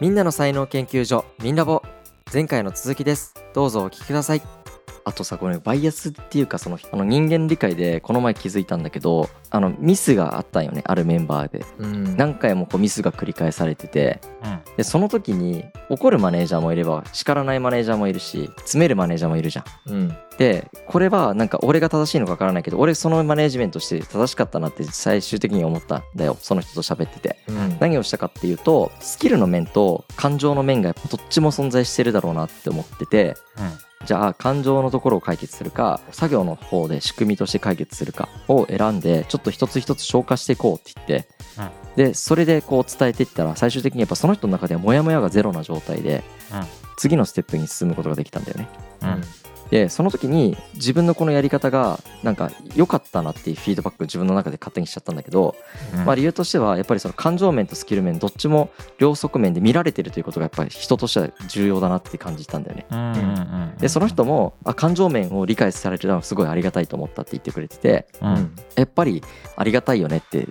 みんなの才能研究所みんラボ前回の続きです。どうぞお聞きください。あとさこれバイアスっていうかそのあの人間理解でこの前気づいたんだけどあのミスがあったんよねあるメンバーで。うん。何回もこうミスが繰り返されてて。うん。でその時に怒るマネージャーもいれば叱らないマネージャーもいるし詰めるマネージャーもいるじゃん。うん。でこれはなんか俺が正しいのかわからないけど俺そのマネージメントして正しかったなって最終的に思ったんだよその人と喋ってて。うん。何をしたかっていうとスキルの面と感情の面がやっぱどっちも存在してるだろうなって思っててじゃあ感情のところを解決するか作業の方で仕組みとして解決するかを選んでちょっと一つ一つ消化していこうって言って、でそれでこう伝えていったら最終的にやっぱその人の中ではモヤモヤがゼロな状態で、うん。次のステップに進むことができたんだよね。うん。うんでその時に自分のこのやり方がなんか良かったなっていうフィードバックを自分の中で勝手にしちゃったんだけど、うん。まあ、理由としてはやっぱりその感情面とスキル面どっちも両側面で見られてるということがやっぱり人としては重要だなって感じたんだよね。うんでその人もあ感情面を理解されてるのはすごいありがたいと思ったって言ってくれててうん。やっぱりありがたいよねって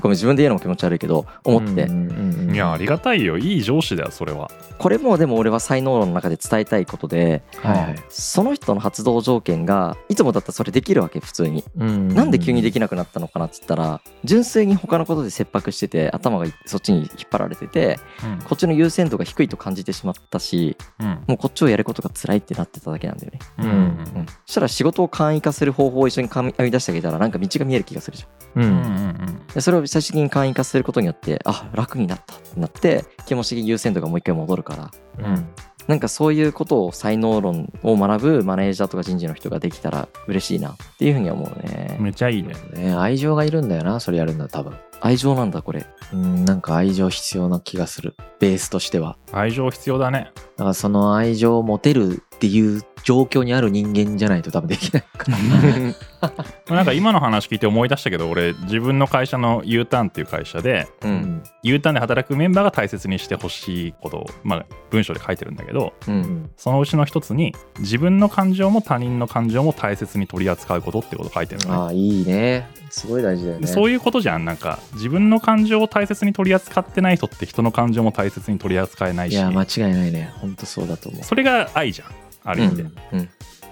ごめん自分で言うのも気持ち悪いけど思って、いやありがたいよ。いい上司だよそれは。これもでも俺は才能論の中で伝えたいことではいはい。その人の発動条件がいつもだったらそれできるわけ普通に。うん。なんで急にできなくなったのかなって言ったら純粋に他のことで切迫してて頭がそっちに引っ張られててこっちの優先度が低いと感じてしまったしうん。もうこっちをやることが辛いってなってただけなんだよね、うん。うん。うん、そしたら仕事を簡易化する方法を一緒に編み出してあげたらなんか道が見える気がするじゃん。ううん。うんん。でそれを最終的に簡易化することによってあ楽になったってなって気持ち的優先度がもう一回戻るからうんなんかそういうことを才能論を学ぶマネージャーとか人事の人ができたら嬉しいなっていうふうに思うね。めっちゃいいね。ね。愛情がいるんだよなそれやるんだ多分。愛情なんだこれ。うんなんか愛情必要な気がする。ベースとしては。愛情必要だね。だからその愛情を持てるっていう状況にある人間じゃないと多分できないから なんか今の話聞いて思い出したけど俺自分の会社の U ターンっていう会社でううん。ん U ターンで働くメンバーが大切にしてほしいことを、まあ、文章で書いてるんだけどううん。んそのうちの一つに自分の感情も他人の感情も大切に取り扱うことってことを書いてるのね。ああいいね。すごい大事だよね。そういうことじゃん。なんか自分の感情を大切に取り扱ってない人って人の感情も大切に取り扱えないし。いや間違いないね。本当そうだと思う。それが愛じゃん。ある意味で、うんうん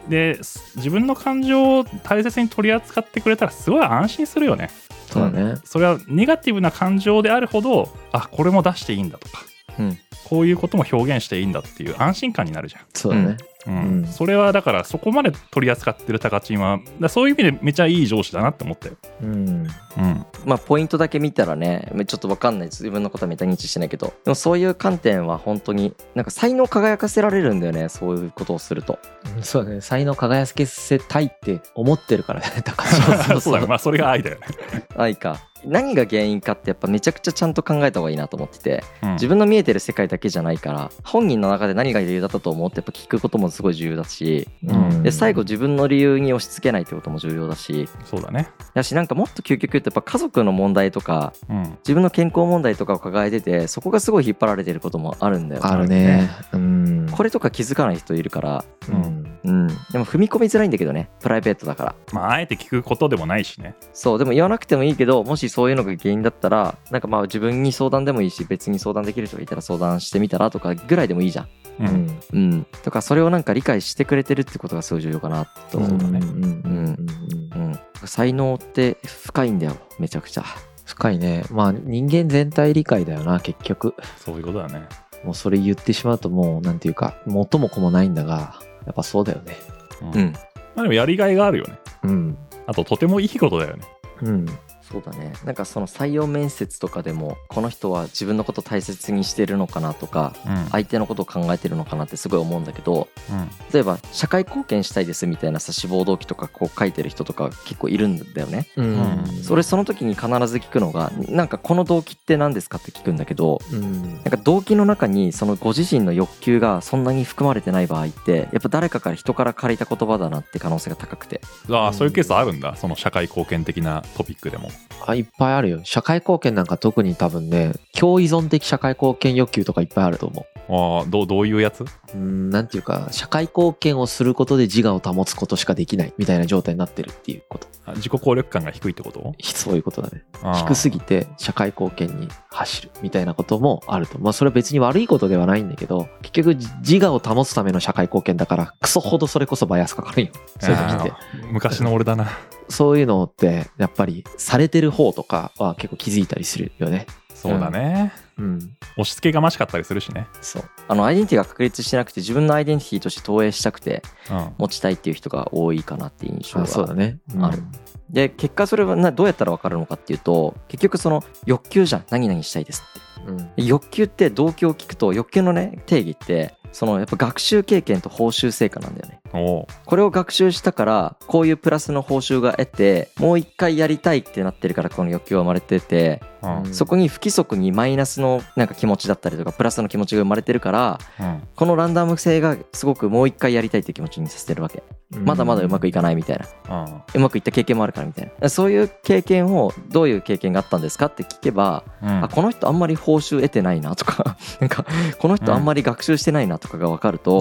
です自分の感情を大切に取り扱ってくれたらすごい安心するよね。そうだね。それはネガティブな感情であるほどあこれも出していいんだとか。うんこういうことも表現していいんだっていう安心感になるじゃん。そうだね。うん。うん。それはだからそこまで取り扱ってるタカチンはだそういう意味でめちゃいい上司だなって思ったよ、うん。うん、まあポイントだけ見たらねちょっと分かんない自分のことはメタ認知してないけど。でもそういう観点は本当になんか才能輝かせられるんだよね。そういうことをすると。うん。そうだね。才能輝かせたいって思ってるからね。高橋そうだね。まあそれが愛だよね、愛か。何が原因かってやっぱめちゃくちゃちゃんと考えた方がいいなと思ってて。うん。自分の見えてる世界だけじゃないから本人の中で何が理由だったと思うってやっぱ聞くこともすごい重要だしうん。で最後自分の理由に押し付けないってことも重要だし。そうだね。だしなんかもっと究極言うとやっぱ家族の問題とかうん。自分の健康問題とかを抱えててそこがすごい引っ張られてることもあるんだよあるね。うん。これとか気づかない人いるからうんうん。でも踏み込みづらいんだけどね。プライベートだから。まああえて聞くことでもないしね。そうでも言わなくてもいいけどもしそういうのが原因だったらなんかまあ自分に相談でもいいし別に相談できる人がいたら相談してみたらとかぐらいでもいいじゃん。ううん。んうん。とかそれをなんか理解してくれてるってことがすごい重要かなと思うそうだね。うん。うん。うんうん才能って深いんだよめちゃくちゃ。深いね。まあ人間全体理解だよな結局。そういうことだね。もうそれ言ってしまうともうなんていうか元も子もないんだがやっぱそうだよね。うん。うん。まあでもやりがいがあるよね。うん。あととてもいいことだよね。うんそうだね。なんかその採用面接とかでもこの人は自分のこと大切にしてるのかなとかうん。相手のことを考えてるのかなってすごい思うんだけどうん。例えば社会貢献したいですみたいなさ志望動機とかこう書いてる人とか結構いるんだよね。うん。それその時に必ず聞くのがなんかこの動機って何ですかって聞くんだけどうん。なんか動機の中にそのご自身の欲求がそんなに含まれてない場合ってやっぱ誰かから人から借りた言葉だなって可能性が高くて。ああそういうケースあるんだ。その社会貢献的なトピックでもあいっぱいあるよ。社会貢献なんか特に多分ね共依存的社会貢献欲求とかいっぱいあると思う。ああどうどういうやつ？うんなんていうか社会貢献をすることで自我を保つことしかできないみたいな状態になってるっていうこと。あ自己効力感が低いってこと？そういうことだね。低すぎて社会貢献に走るみたいなこともあると。まあそれは別に悪いことではないんだけど結局じ自我を保つための社会貢献だからクソほどそれこそバイアスかかるんよ。そういう時って。昔の俺だな。そういうのってやっぱりされてる方とかは結構気づいたりするよねそうだね、うん。押し付けがましかったりするしね。そう。あのアイデンティティが確立してなくて自分のアイデンティティとして投影したくてうん。持ちたいっていう人が多いかなっていう印象あそうだがね。うん。ある。で結果それはなどうやったら分かるのかっていうと結局その欲求じゃん。何々したいですって。うん。で欲求って動機を聞くと欲求のね定義ってそのやっぱ学習経験と報酬成果なんだよねこれを学習したからこういうプラスの報酬が得てもう一回やりたいってなってるからこの欲求が生まれててうん。うんそこに不規則にマイナスのなんか気持ちだったりとかプラスの気持ちが生まれてるからうん。このランダム性がすごくもう一回やりたいって気持ちにさせてるわけ。まだまだうまくいかないみたいな。うん。うまくいった経験もあるからみたいな。そういう経験をどういう経験があったんですかって聞けばうん。あこの人あんまり報酬得てないなとかなんかこの人あんまり学習してないなとかが分かると、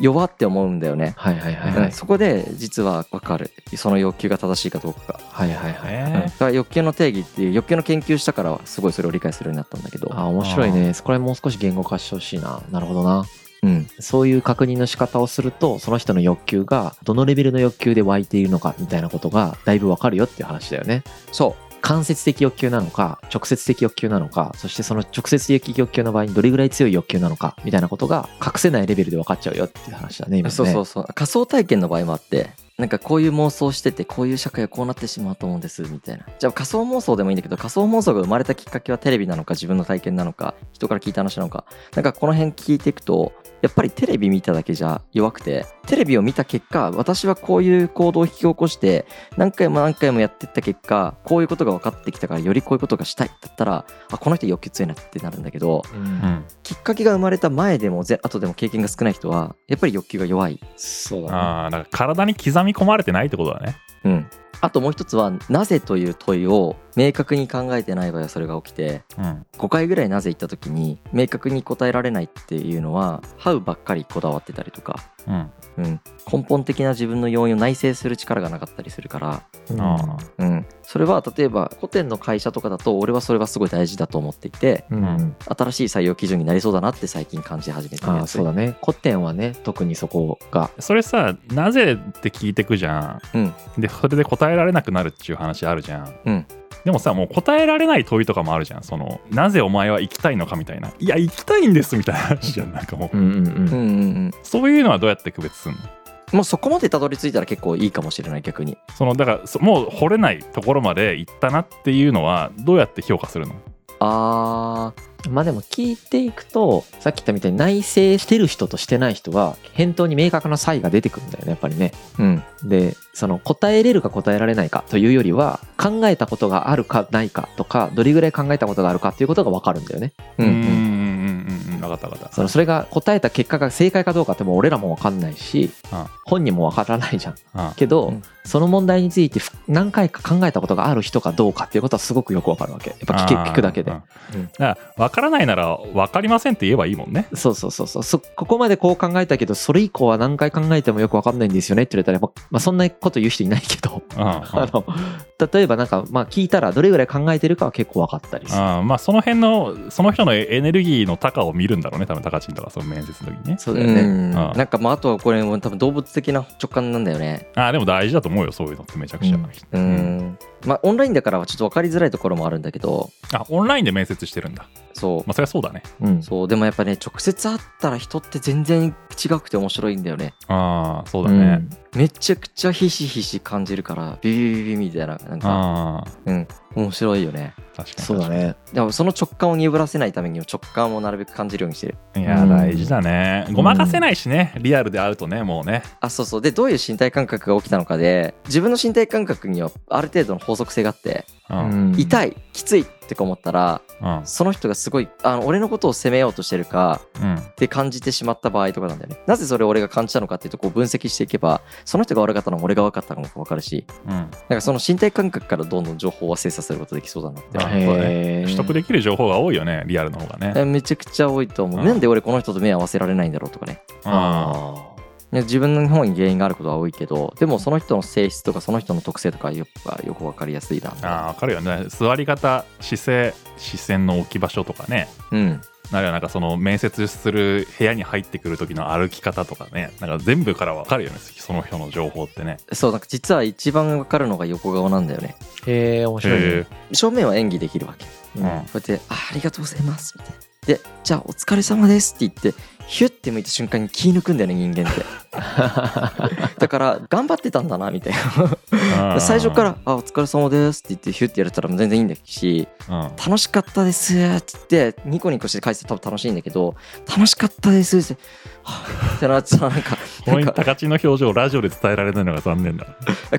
弱って思うんだよね、はいはいはいはい。うん。そこで実は分かる。その欲求が正しいかどうかが。はいはいはい。えうん。だから欲求の定義っていう欲求の研究したからはすごいそれを理解するようになったんだけど、あ面白いね。そこら辺もう少し言語化してほしいな。なるほどな。うん、そういう確認の仕方をするとその人の欲求がどのレベルの欲求で湧いているのかみたいなことがだいぶわかるよっていう話だよね。そう間接的欲求なのか直接的欲求なのかそしてその直接的欲求の場合にどれぐらい強い欲求なのかみたいなことが隠せないレベルで分かっちゃうよっていう話だね今ね。そうそうそう。仮想体験の場合もあってなんかこういう妄想しててこういう社会はこうなってしまうと思うんですみたいな。じゃあ仮想妄想でもいいんだけど仮想妄想が生まれたきっかけはテレビなのか自分の体験なのか人から聞いた話なのか。なんかこの辺聞いていくとやっぱりテレビ見ただけじゃ弱くてテレビを見た結果私はこういう行動を引き起こして何回も何回もやってった結果こういうことが分かってきたからよりこういうことがしたい。だったらあこの人欲求強いなってなるんだけどうん。うんきっかけが生まれた前でもぜ後でも経験が少ない人はやっぱり欲求が弱い。そうだね。ああだから体に刻み込まれてないってことだねうん、あともう一つは「なぜ?」という問いを明確に考えてない場合はそれが起きてうん5回ぐらい「なぜ?」言った時に明確に答えられないっていうのは「ハウ」ばっかりこだわってたりとか、うんうん、根本的な自分の要因を内省する力がなかったりするから、うん。あうん、それは例えば古典の会社とかだと俺はそれはすごい大事だと思っていてうん。新しい採用基準になりそうだなって最近感じ始めてるやつ。ああそうだね。古典はね特にそこが。それさなぜって聞いてくじゃん。うん。でそれで答えられなくなるっていう話あるじゃん。うんでもさもう答えられない問いとかもあるじゃん。そのなぜお前は生きたいのかみたいな。いや生きたいんですみたいな話じゃんなんかもう。うんうんうん。うんうんうんそういうのはどうやって区別するの？もうそこまでたどり着いたら結構いいかもしれない逆に。そのだからそもう掘れないところまで行ったなっていうのはどうやって評価するの？あまあでも聞いていくとさっき言ったみたいに内省してる人としてない人は返答に明確な差異が出てくるんだよねやっぱりね。ーうん。でその答えれるか答えられないかというよりは考えたことがあるかないかとかどれぐらい考えたことがあるかっていうことが分かるんだよね。うん。うん分かった分かったそのそれが答えた結果が正解かどうかってもう俺らも分かんないしあ本人も分からないじゃん。あけど、うん。その問題についてふ何回か考えたことがある人かどうかっていうことはすごくよく分かるわけ。やっぱ聞け聞くだけで。だから分からないなら分かりませんって言えばいいもんね。そうそうそうそうそここまでこう考えたけどそれ以降は何回考えてもよく分かんないんですよねって言われたらやっぱ、まあ、そんなこと言う人いないけど。うん。うん。あの例えばなんかまあ聞いたらどれぐらい考えてるかは結構分かったりする。あまあその辺のその人のエネルギーの高を見るんだろうね多分高知とかその面接の時にねそうだよね、うんなんかまああとはこれも多分動物的な直感なんだよねあーでも大事だと思うよそういうのってめちゃくちゃ、うんうんまあオンラインだからはちょっと分かりづらいところもあるんだけどあオンラインで面接してるんだそうまあそりゃそうだねうんそうでもやっぱね直接会ったら人って全然違くて面白いんだよね。ああそうだね、めちゃくちゃひしひし感じるからビビビビみたいななんか。うん。面白いよね。確かに。そうだね。でもその直感を鈍らせないためにも直感をなるべく感じるようにしてる。いやうん。大事だね。ごまかせないしね、リアルで会うとねもうね。あそうそう。でどういう身体感覚が起きたのかで自分の身体感覚にはある程度の法則性があってうん。痛いきついっってか思ったらうん。その人がすごいあの俺のことを責めようとしてるかうん。って感じてしまった場合とかなんだよね。なぜそれを俺が感じたのかっていうとこう分析していけばその人が悪かったのも俺が悪かったのも分かるしうん。なんかその身体感覚からどんどん情報は精査することできそうだなって。ね。取得できる情報が多いよねリアルの方がね。えめちゃくちゃ多いと思う、うん。なんで俺この人と目合わせられないんだろうとかね。あいや自分の方に原因があることは多いけどでもその人の性質とかその人の特性とかよく分かりやすいなあ分かるよね。座り方姿勢視線の置き場所とかね。うんなるいはなんかその面接する部屋に入ってくる時の歩き方とかねなんか全部から分かるよねその人の情報ってね。そうなんか実は一番分かるのが横顔なんだよね。へえ面白い正面は演技できるわけ。うん。こうやって「あありがとうございます」みたいな。で「じゃあお疲れ様です」って言ってヒュッて向いた瞬間に気抜くんだよね人間って だから頑張ってたんだなみたいーな最初から「あお疲れ様です」って言ってヒュッてやれたら全然いいんだしうん。楽しかったですって言ってニコニコして返して多分楽しいんだけど楽しかったですってってなってさなんかこのなんか。高知の表情をラジオで伝えられないのが残念だ。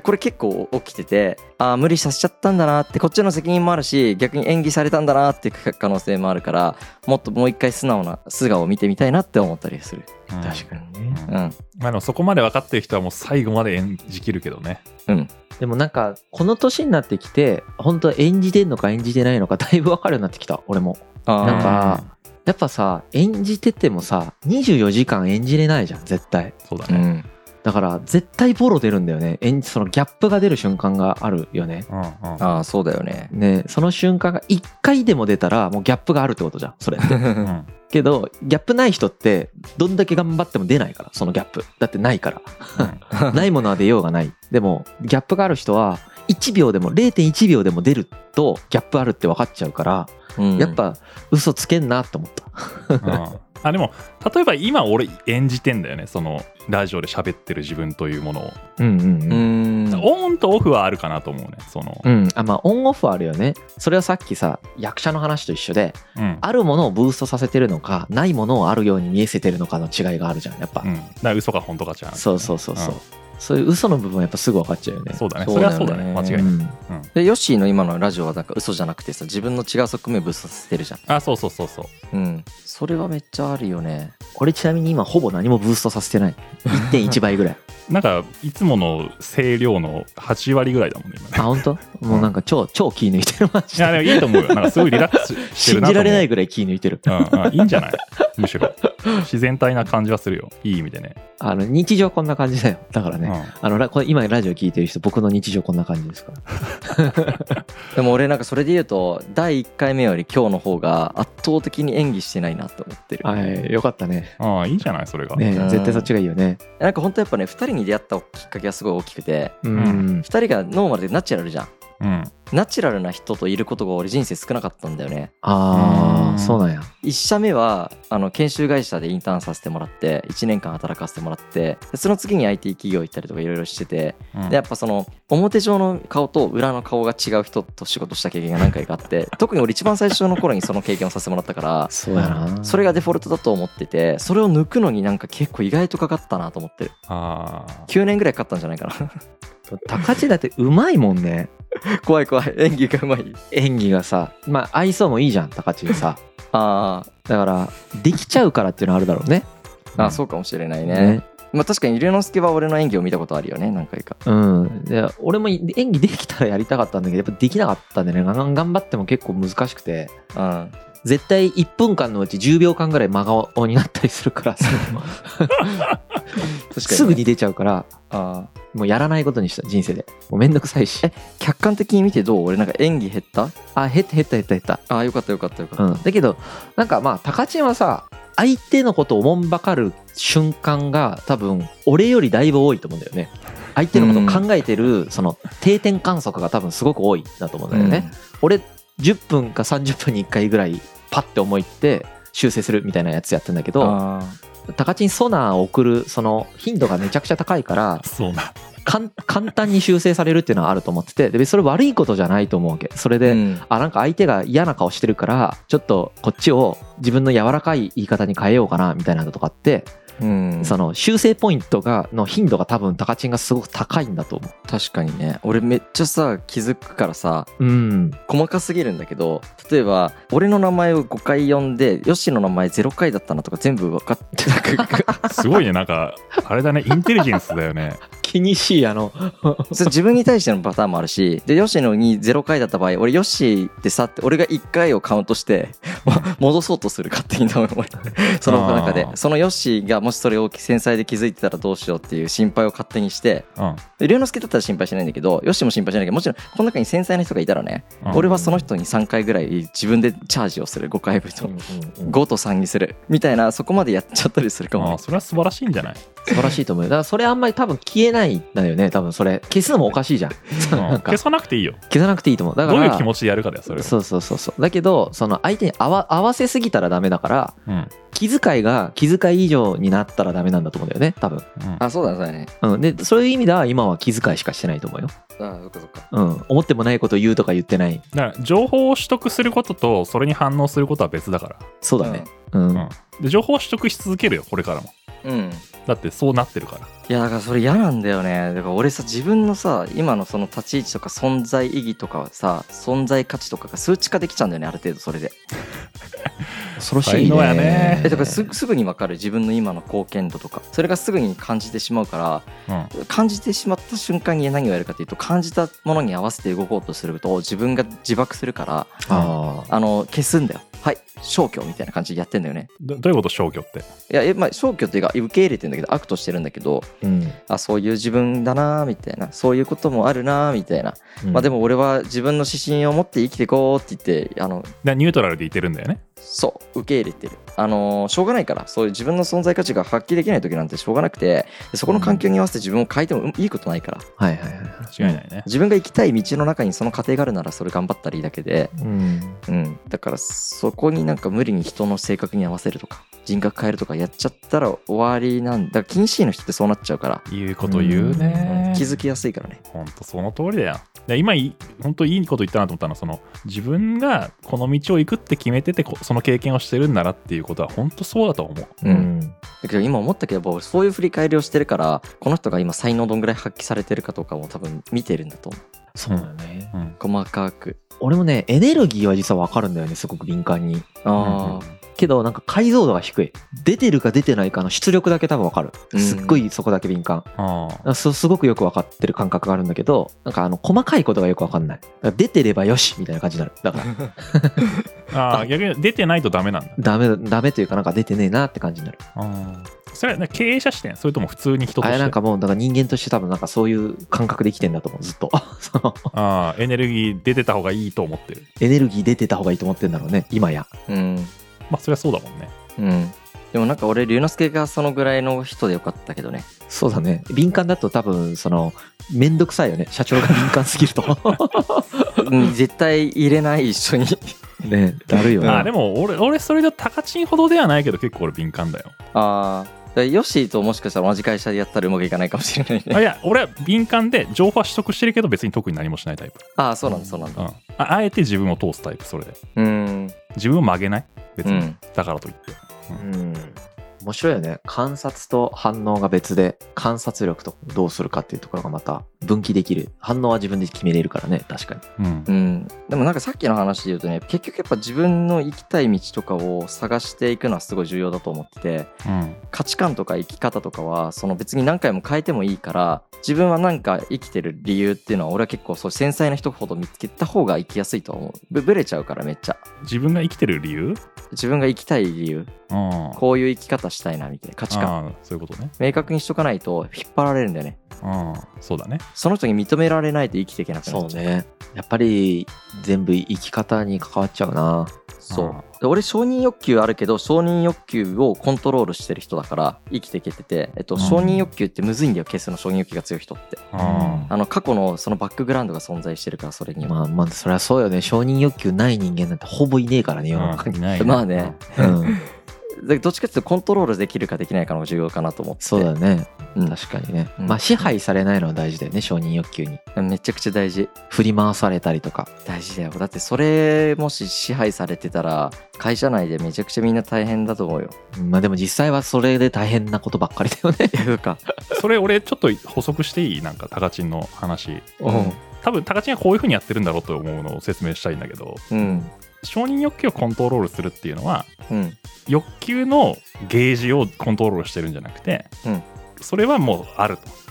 これ結構起きててあー無理させちゃったんだなってこっちの責任もあるし逆に演技されたんだなって可能性もあるからもっともう一回素直な素顔を見てみたいなって思ったりする。うん確かにね。うん。うんまあでもそこまで分かってる人はもう最後まで演じきるけどね。うん。でもなんかこの年になってきて本当演じてんのか演じてないのかだいぶ分かるようになってきた。俺も。あー。なんかやっぱさ演じててもさ24時間演じれないじゃん絶対。そうだね。うんだから絶対ボロ出るんだよね。演じそのギャップが出る瞬間があるよね。うんうん。ああそうだよね。ねその瞬間が1回でも出たらもうギャップがあるってことじゃんそれって。うん。けどギャップない人ってどんだけ頑張っても出ないからそのギャップ。だってないから。ないものは出ようがない。でもギャップがある人は1秒でも0.1秒でも出るとギャップあるって分かっちゃうからうん。やっぱ嘘つけんなって思った。うん。あでも例えば今俺演じてんだよね。そのラジオで喋ってる自分というものを、うんうんううん。んオンとオフはあるかなと思うね。その、うん、あまあオンオフはあるよね。それはさっきさ役者の話と一緒でうん。あるものをブーストさせてるのかないものをあるように見えせてるのかの違いがあるじゃんやっぱ、うん、だから嘘か本当かじゃんそうそうそうそう、んそういう嘘の部分はやっぱすぐ分かっちゃうよね。そうだね。それはそうだね。間違いない、うん。でヨッシーの今のラジオはなんか嘘じゃなくてさ自分の違う側面をぶっさせてるじゃん。あそうそうそうそう。うん。それはめっちゃあるよね。俺ちなみに今ほぼ何もブーストさせてない。1.1倍ぐらいなんかいつもの声量の8割ぐらいだもんね今ね。あ本当？もうなんか超超気抜いてるマジいやででもいいと思うよ。なんかすごいリラックス してる信なと思う。じられないぐらい気抜いてる。うんうん、いいんじゃない？むしろ。自然体な感じはするよ。いい意味でね。あの日常こんな感じだよ。だからね、うん。あのラこれ今ラジオ聞いてる人僕の日常こんな感じですから。でも俺なんかそれで言うと第1回目より今日の方が圧倒的に演技してないなって思ってる。はい。よかったね。ああいいじゃない？それが、ねうん絶対そっちがいいよね。なんか本当やっぱね2人に出会ったきっかけがすごい大きくて。うん、ん。2人がノーマルでナチュラルじゃんうん。ナチュラルな人といることが俺人生少なかったんだよね。うん。ああそうなんや。1社目はあの研修会社でインターンさせてもらって1年間働かせてもらってでその次に IT 企業行ったりとかいろいろしててうん。でやっぱその表上の顔と裏の顔が違う人と仕事した経験が何回かあって 特に俺一番最初の頃にその経験をさせてもらったからそうやな。それがデフォルトだと思っててそれを抜くのになんか結構意外とかかったなと思ってる。ああ9年ぐらいかかったんじゃないかな高知だってうまいもんね。怖い怖い。演技がうまい。演技がさまあ愛想もいいじゃん高知さ。あだからできちゃうからっていうのはあるだろうね。ーあそうかもしれないね。ね。まあ確かに龍之介は俺の演技を見たことあるよね何回か。うん。で俺も演技できたらやりたかったんだけどやっぱできなかったんでね。頑張っても結構難しくて。うん絶対1分間のうち10秒間ぐらい真顔になったりするから。すぐに出ちゃうからあーもうやらないことにした人生で。もうめんどくさいし。客観的に見てどう？俺なんか演技減った？あ減った減った減った減った。ああよかったよかったよかった、うん、だけどなんかまあ高知はさ相手のことをおもんばかる瞬間が多分俺よりだいぶ多いと思うんだよね。相手のことを考えてるその定点観測が多分すごく多いんだと思うんだよね、俺10分か30分に1回ぐらいパッて思いって修正するみたいなやつやってんだけうんどあ高知にソナーを送るその頻度がめちゃくちゃ高いから簡単に修正されるっていうのはあると思っててで別にそれ悪いことじゃないと思うわけ。それで、ーうん。あなんか相手が嫌な顔してるからちょっとこっちを自分の柔らかい言い方に変えようかなみたいなのとかってうんその修正ポイントがの頻度が多分タカチンがすごく高いんだと思確かにね。俺めっちゃさ気づくからさううん。細かすぎるんだけど例えば俺の名前を5回呼んでヨッシーの名前0回だったなとか全部分かってなく すごいね。なんかあれだね。インテリジェンスだよね気にしいあの。それ自分に対してのパターンもあるしでヨッシーのに0回だった場合俺ヨッシーってさって俺が1回をカウントして戻そうとする勝手に多分俺その中で。そのヨッシーがもしそれを繊細で気づいてたらどうしようっていう心配を勝手にして。龍之介だったら心配しないんだけどヨッシーも心配しないけどもちろんこの中に繊細な人がいたらねうん。俺はその人に3回ぐらい自分でチャージをする5回分と。5と3にする。みたいなそこまでやっちゃったりするかもそれは素晴らしいんじゃない？素晴らしいと思うよ。だからそれあんまり多分消えないんだよね。多分それ。消すのもおかしいじゃん。なんか。消さなくていいよ。消さなくていいと思う。だから。どういう気持ちでやるかだよそれは。そうそうそうそう。だけどその相手に合わ合わせすぎたらダメだからうん。気遣いが気遣い以上になったらダメなんだと思うんだよね。多分、うん。あそうだねそうだね。うん、でそういう意味では今は気遣いしかしてないと思うよ、あそっかそっか。うん、思ってもないこと言うとか言ってない。だから情報を取得することとそれに反応することは別だから、そうだね。うん、うん、で情報を取得し続けるよこれからも。うんだってそうなってるから。いやだからそれ嫌なんだよね。だから俺さ自分のさ今のその立ち位置とか存在意義とかさ存在価値とかが数値化できちゃうんだよねある程度それで。恐ろしい才能やね。えだからすすぐに分かる自分の今の貢献度とか。それがすぐに感じてしまうからうん。感じてしまった瞬間に何をやるかというと感じたものに合わせて動こうとすると自分が自爆するからああの消すんだよ。はい消去みたいな感じでやってんだよね。どどういうこと消去って？いやえまあ消去っていうか受け入れてんだけど悪としてるんだけどーうん。あそういう自分だなみたいな。そういうこともあるなみたいな、まあでもも俺は自分の指針を持って生きていこうって言ってあのでニュートラルでいてるんだよね？そう受け入れてる。あのーしょうがないからそういう自分の存在価値が発揮できない時なんてしょうがなくてでそこの環境に合わせて自分を変えてもいいことないから。はいはいはい。間違いないね、自分が行きたい道の中にその過程があるならそれ頑張ったらいいだけで、うん。うん、だからそこになんか無理に人の性格に合わせるとか人格変えるとかやっちゃったら終わりなんだだから禁止の人ってそうなっちゃうから。言うこと言うね。気づきやすいからね。ほんとその通りだよ。で今い本当いいこと言ったなと思ったのはその自分がこの道を行くって決めててこその経験をしてるんならっていうことは本当そうだと思う。うん。だけど今思ったけど僕そういう振り返りをしてるからこの人が今才能どんぐらい発揮されてるかとかも多分見てるんだと思うそうだよね。うん。細かく。俺もねエネルギーは実は分かるんだよねすごく敏感に。あけどなんか解像度が低い。出てるか出てないかの出力だけ多分分かる。うんすっごいそこだけ敏感。ああすすごくよく分かってる感覚があるんだけどなんかあの細かいことがよく分かんない。出てればよしみたいな感じになる。だから。ああ逆に出てないとダメなんだ。ダメダメというかなんか出てねえなって感じになる。ああそれはね経営者視点それとも普通に人として？あれなんかもうだから人間として多分なんかそういう感覚で生きてんだと思うずっと。ああエネルギー出てた方がいいと思ってる。エネルギー出てた方がいいと思ってんだろうね今や。うん。まあそれはそうだもんね。うん。でもなんか俺龍之介がそのぐらいの人でよかったけどね。そうだね。敏感だと多分そのめんどくさいよね。社長が敏感すぎると。うん絶対入れない一緒に。ねだるいよね。ああでも俺俺それでタカチンほどではないけど結構俺敏感だよ。ああヨッシーともしかしたら同じ会社でやったらうまくいかないかもしれないね。あいや俺は敏感で情報は取得してるけど別に特に何もしないタイプ、ああそうなんだそうなんだ。うん、ああえて自分を通すタイプそれで。うん。自分を曲げない？別に、うん。だからといって。うん面白いよね。観察と反応が別で観察力とどうするかっていうところがまた分岐できる。反応は自分で決めれるからね確かに。うん。うん、でもなんかさっきの話で言うとね結局やっぱ自分の行きたい道とかを探していくのはすごい重要だと思っててうん。価値観とか生き方とかはその別に何回も変えてもいいから自分はなんか生きてる理由っていうのは俺は結構そう繊細な人ほど見つけた方が生きやすいとは思う。ぶぶれちゃうからめっちゃ。自分が生きてる理由？自分が生きたい理由うん。こういう生き方したいなみたいな価値観。そういうことね。明確にしとかないと引っ張られるんだよね。うん。そうだね。その人に認められないと生きていけなくなっちゃう。そうね。やっぱり全部生き方に関わっちゃうなそう。で俺承認欲求あるけど承認欲求をコントロールしてる人だから生きていけてて、えっと、うん。承認欲求ってむずいんだよ消すの承認欲求が強い人って。ああの過去のそのバックグラウンドが存在してるからそれには、まあまあそりゃそうよね。承認欲求ない人間なんてほぼいねえからね世の中に。まあね。うん。でどっちかっていうとコントロールできるかできないかの重要かなと思って。そうだね。うん。確かにね、うん。まあ支配されないのは大事だよね承認欲求に。めちゃくちゃ大事。振り回されたりとか。大事だよ。だってそれもし支配されてたら会社内でめちゃくちゃみんな大変だと思うよ。まあでも実際はそれで大変なことばっかりだよね。いうか。それ俺ちょっと補足していい？なんかタカチンの話。うん。多分タカチンはこういう風にやってるんだろうと思うのを説明したいんだけど。うん承認欲求をコントロールするっていうのはうん。欲求のゲージをコントロールしてるんじゃなくて、うん。それはもうあると、うん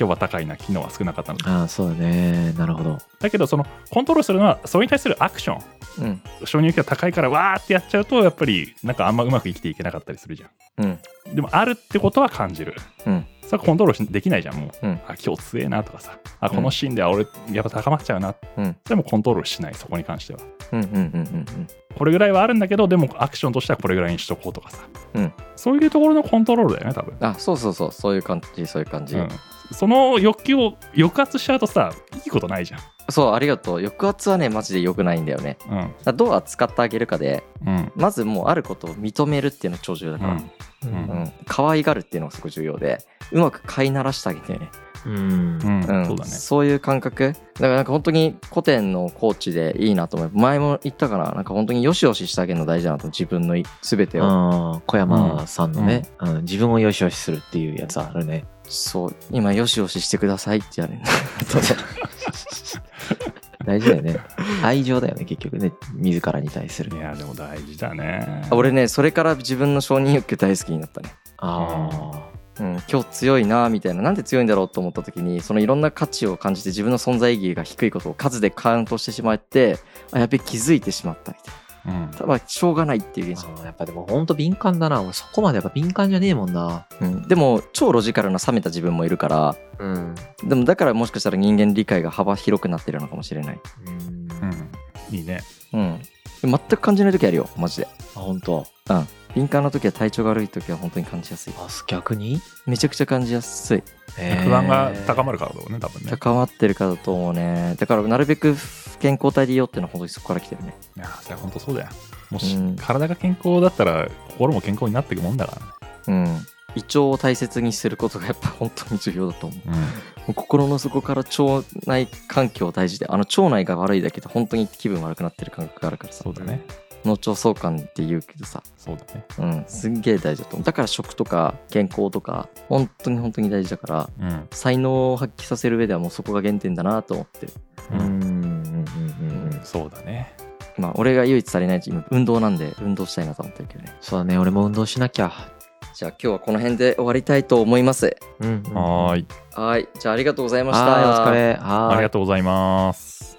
今日は高いな昨日は少なかったのああそうだね。なるほど。だけどそのコントロールするのはそれに対するアクション。うん。承認欲求が高いからわーってやっちゃうとやっぱりなんかあんまうまく生きていけなかったりするじゃうん。んでもあるってことは感じる。うん。それはコントロールしできないじゃんもう、うん。あ今日強えなとかさ。あこのシーンでは俺やっぱ高まっちゃうな、うん。でもコントロールしないそこに関しては。うんうんうんうん。これぐらいはあるんだけどでもアクションとしてはこれぐらいにしとこうとかさ、うん。そういうところのコントロールだよね多分、あそうそうそう。そういう感じそういう感じ、うん、その欲求を抑圧しちゃうとさいいことないじゃん。そうありがとう。抑圧はねマジで良くないんだよね。うん。どう扱ってあげるかでうん。まずもうあることを認めるっていうのが超重要だから、うんううんん可愛がるっていうのがすごい重要でうまく飼いならしてあげてねうん。そうだね。そういう感覚。だからなんか本当に古典のコーチでいいなと思う。前も言ったかななんか本当によしよししてあげるの大事だなと自分のい全てを、ああ小山さんのね、うん。自分をよしよしするっていうやつあるね。そう。今よしよししてくださいってやる。大事だよね。愛情だよね結局ね。自らに対する。いやでも大事だね。俺ねそれから自分の承認欲求大好きになったね。あうん、今日強いなみたいななんで強いんだろうと思った時にそのいろんな価値を感じて自分の存在意義が低いことを数でカウントしてしまってあやべ気づいてしまったみたいうん。なまあしょうがないっていうー現象、やっぱでもほんと敏感だな。俺そこまでやっぱ敏感じゃねえもんな。うん、でも超ロジカルな冷めた自分もいるからうん。でもだからもしかしたら人間理解が幅広くなってるのかもしれない。うん。いいね。うん。全く感じない時あるよマジで。あ本当。うん敏感な時は体調が悪い時は本当に感じやすい。あ逆に？めちゃくちゃ感じやすい。不安が高ままるからだろうね多分ね。高まってるからだと思うね。だからなるべく健康体でいようっていうのは本当にそこから来てるね。いやそれは本当そうだよ。もし、うん。体が健康だったら心も健康になっていくもんだからね。うん。胃腸を大切にすることがやっぱ本当に重要だと思う。うん。もう心の底から腸内環境大事であの腸内が悪いだけで本当に気分悪くなってる感覚があるからさそうだね脳腸相関って言うけどさ。そうだね。うん。すんげえ大事だと思う。だから食とか健康とか本当に本当に大事だからうん。才能を発揮させる上ではもうそこが原点だなと思ってる。うん。うんうんうんうんそうだね。まあ俺が唯一足りない今運動なんで運動したいなと思ってるけどね。そうだね。俺も運動しなきゃ。じゃあ今日はこの辺で終わりたいと思います。うんはーい。はい。じゃあありがとうございました。はいお疲れ。はーい。ありがとうございます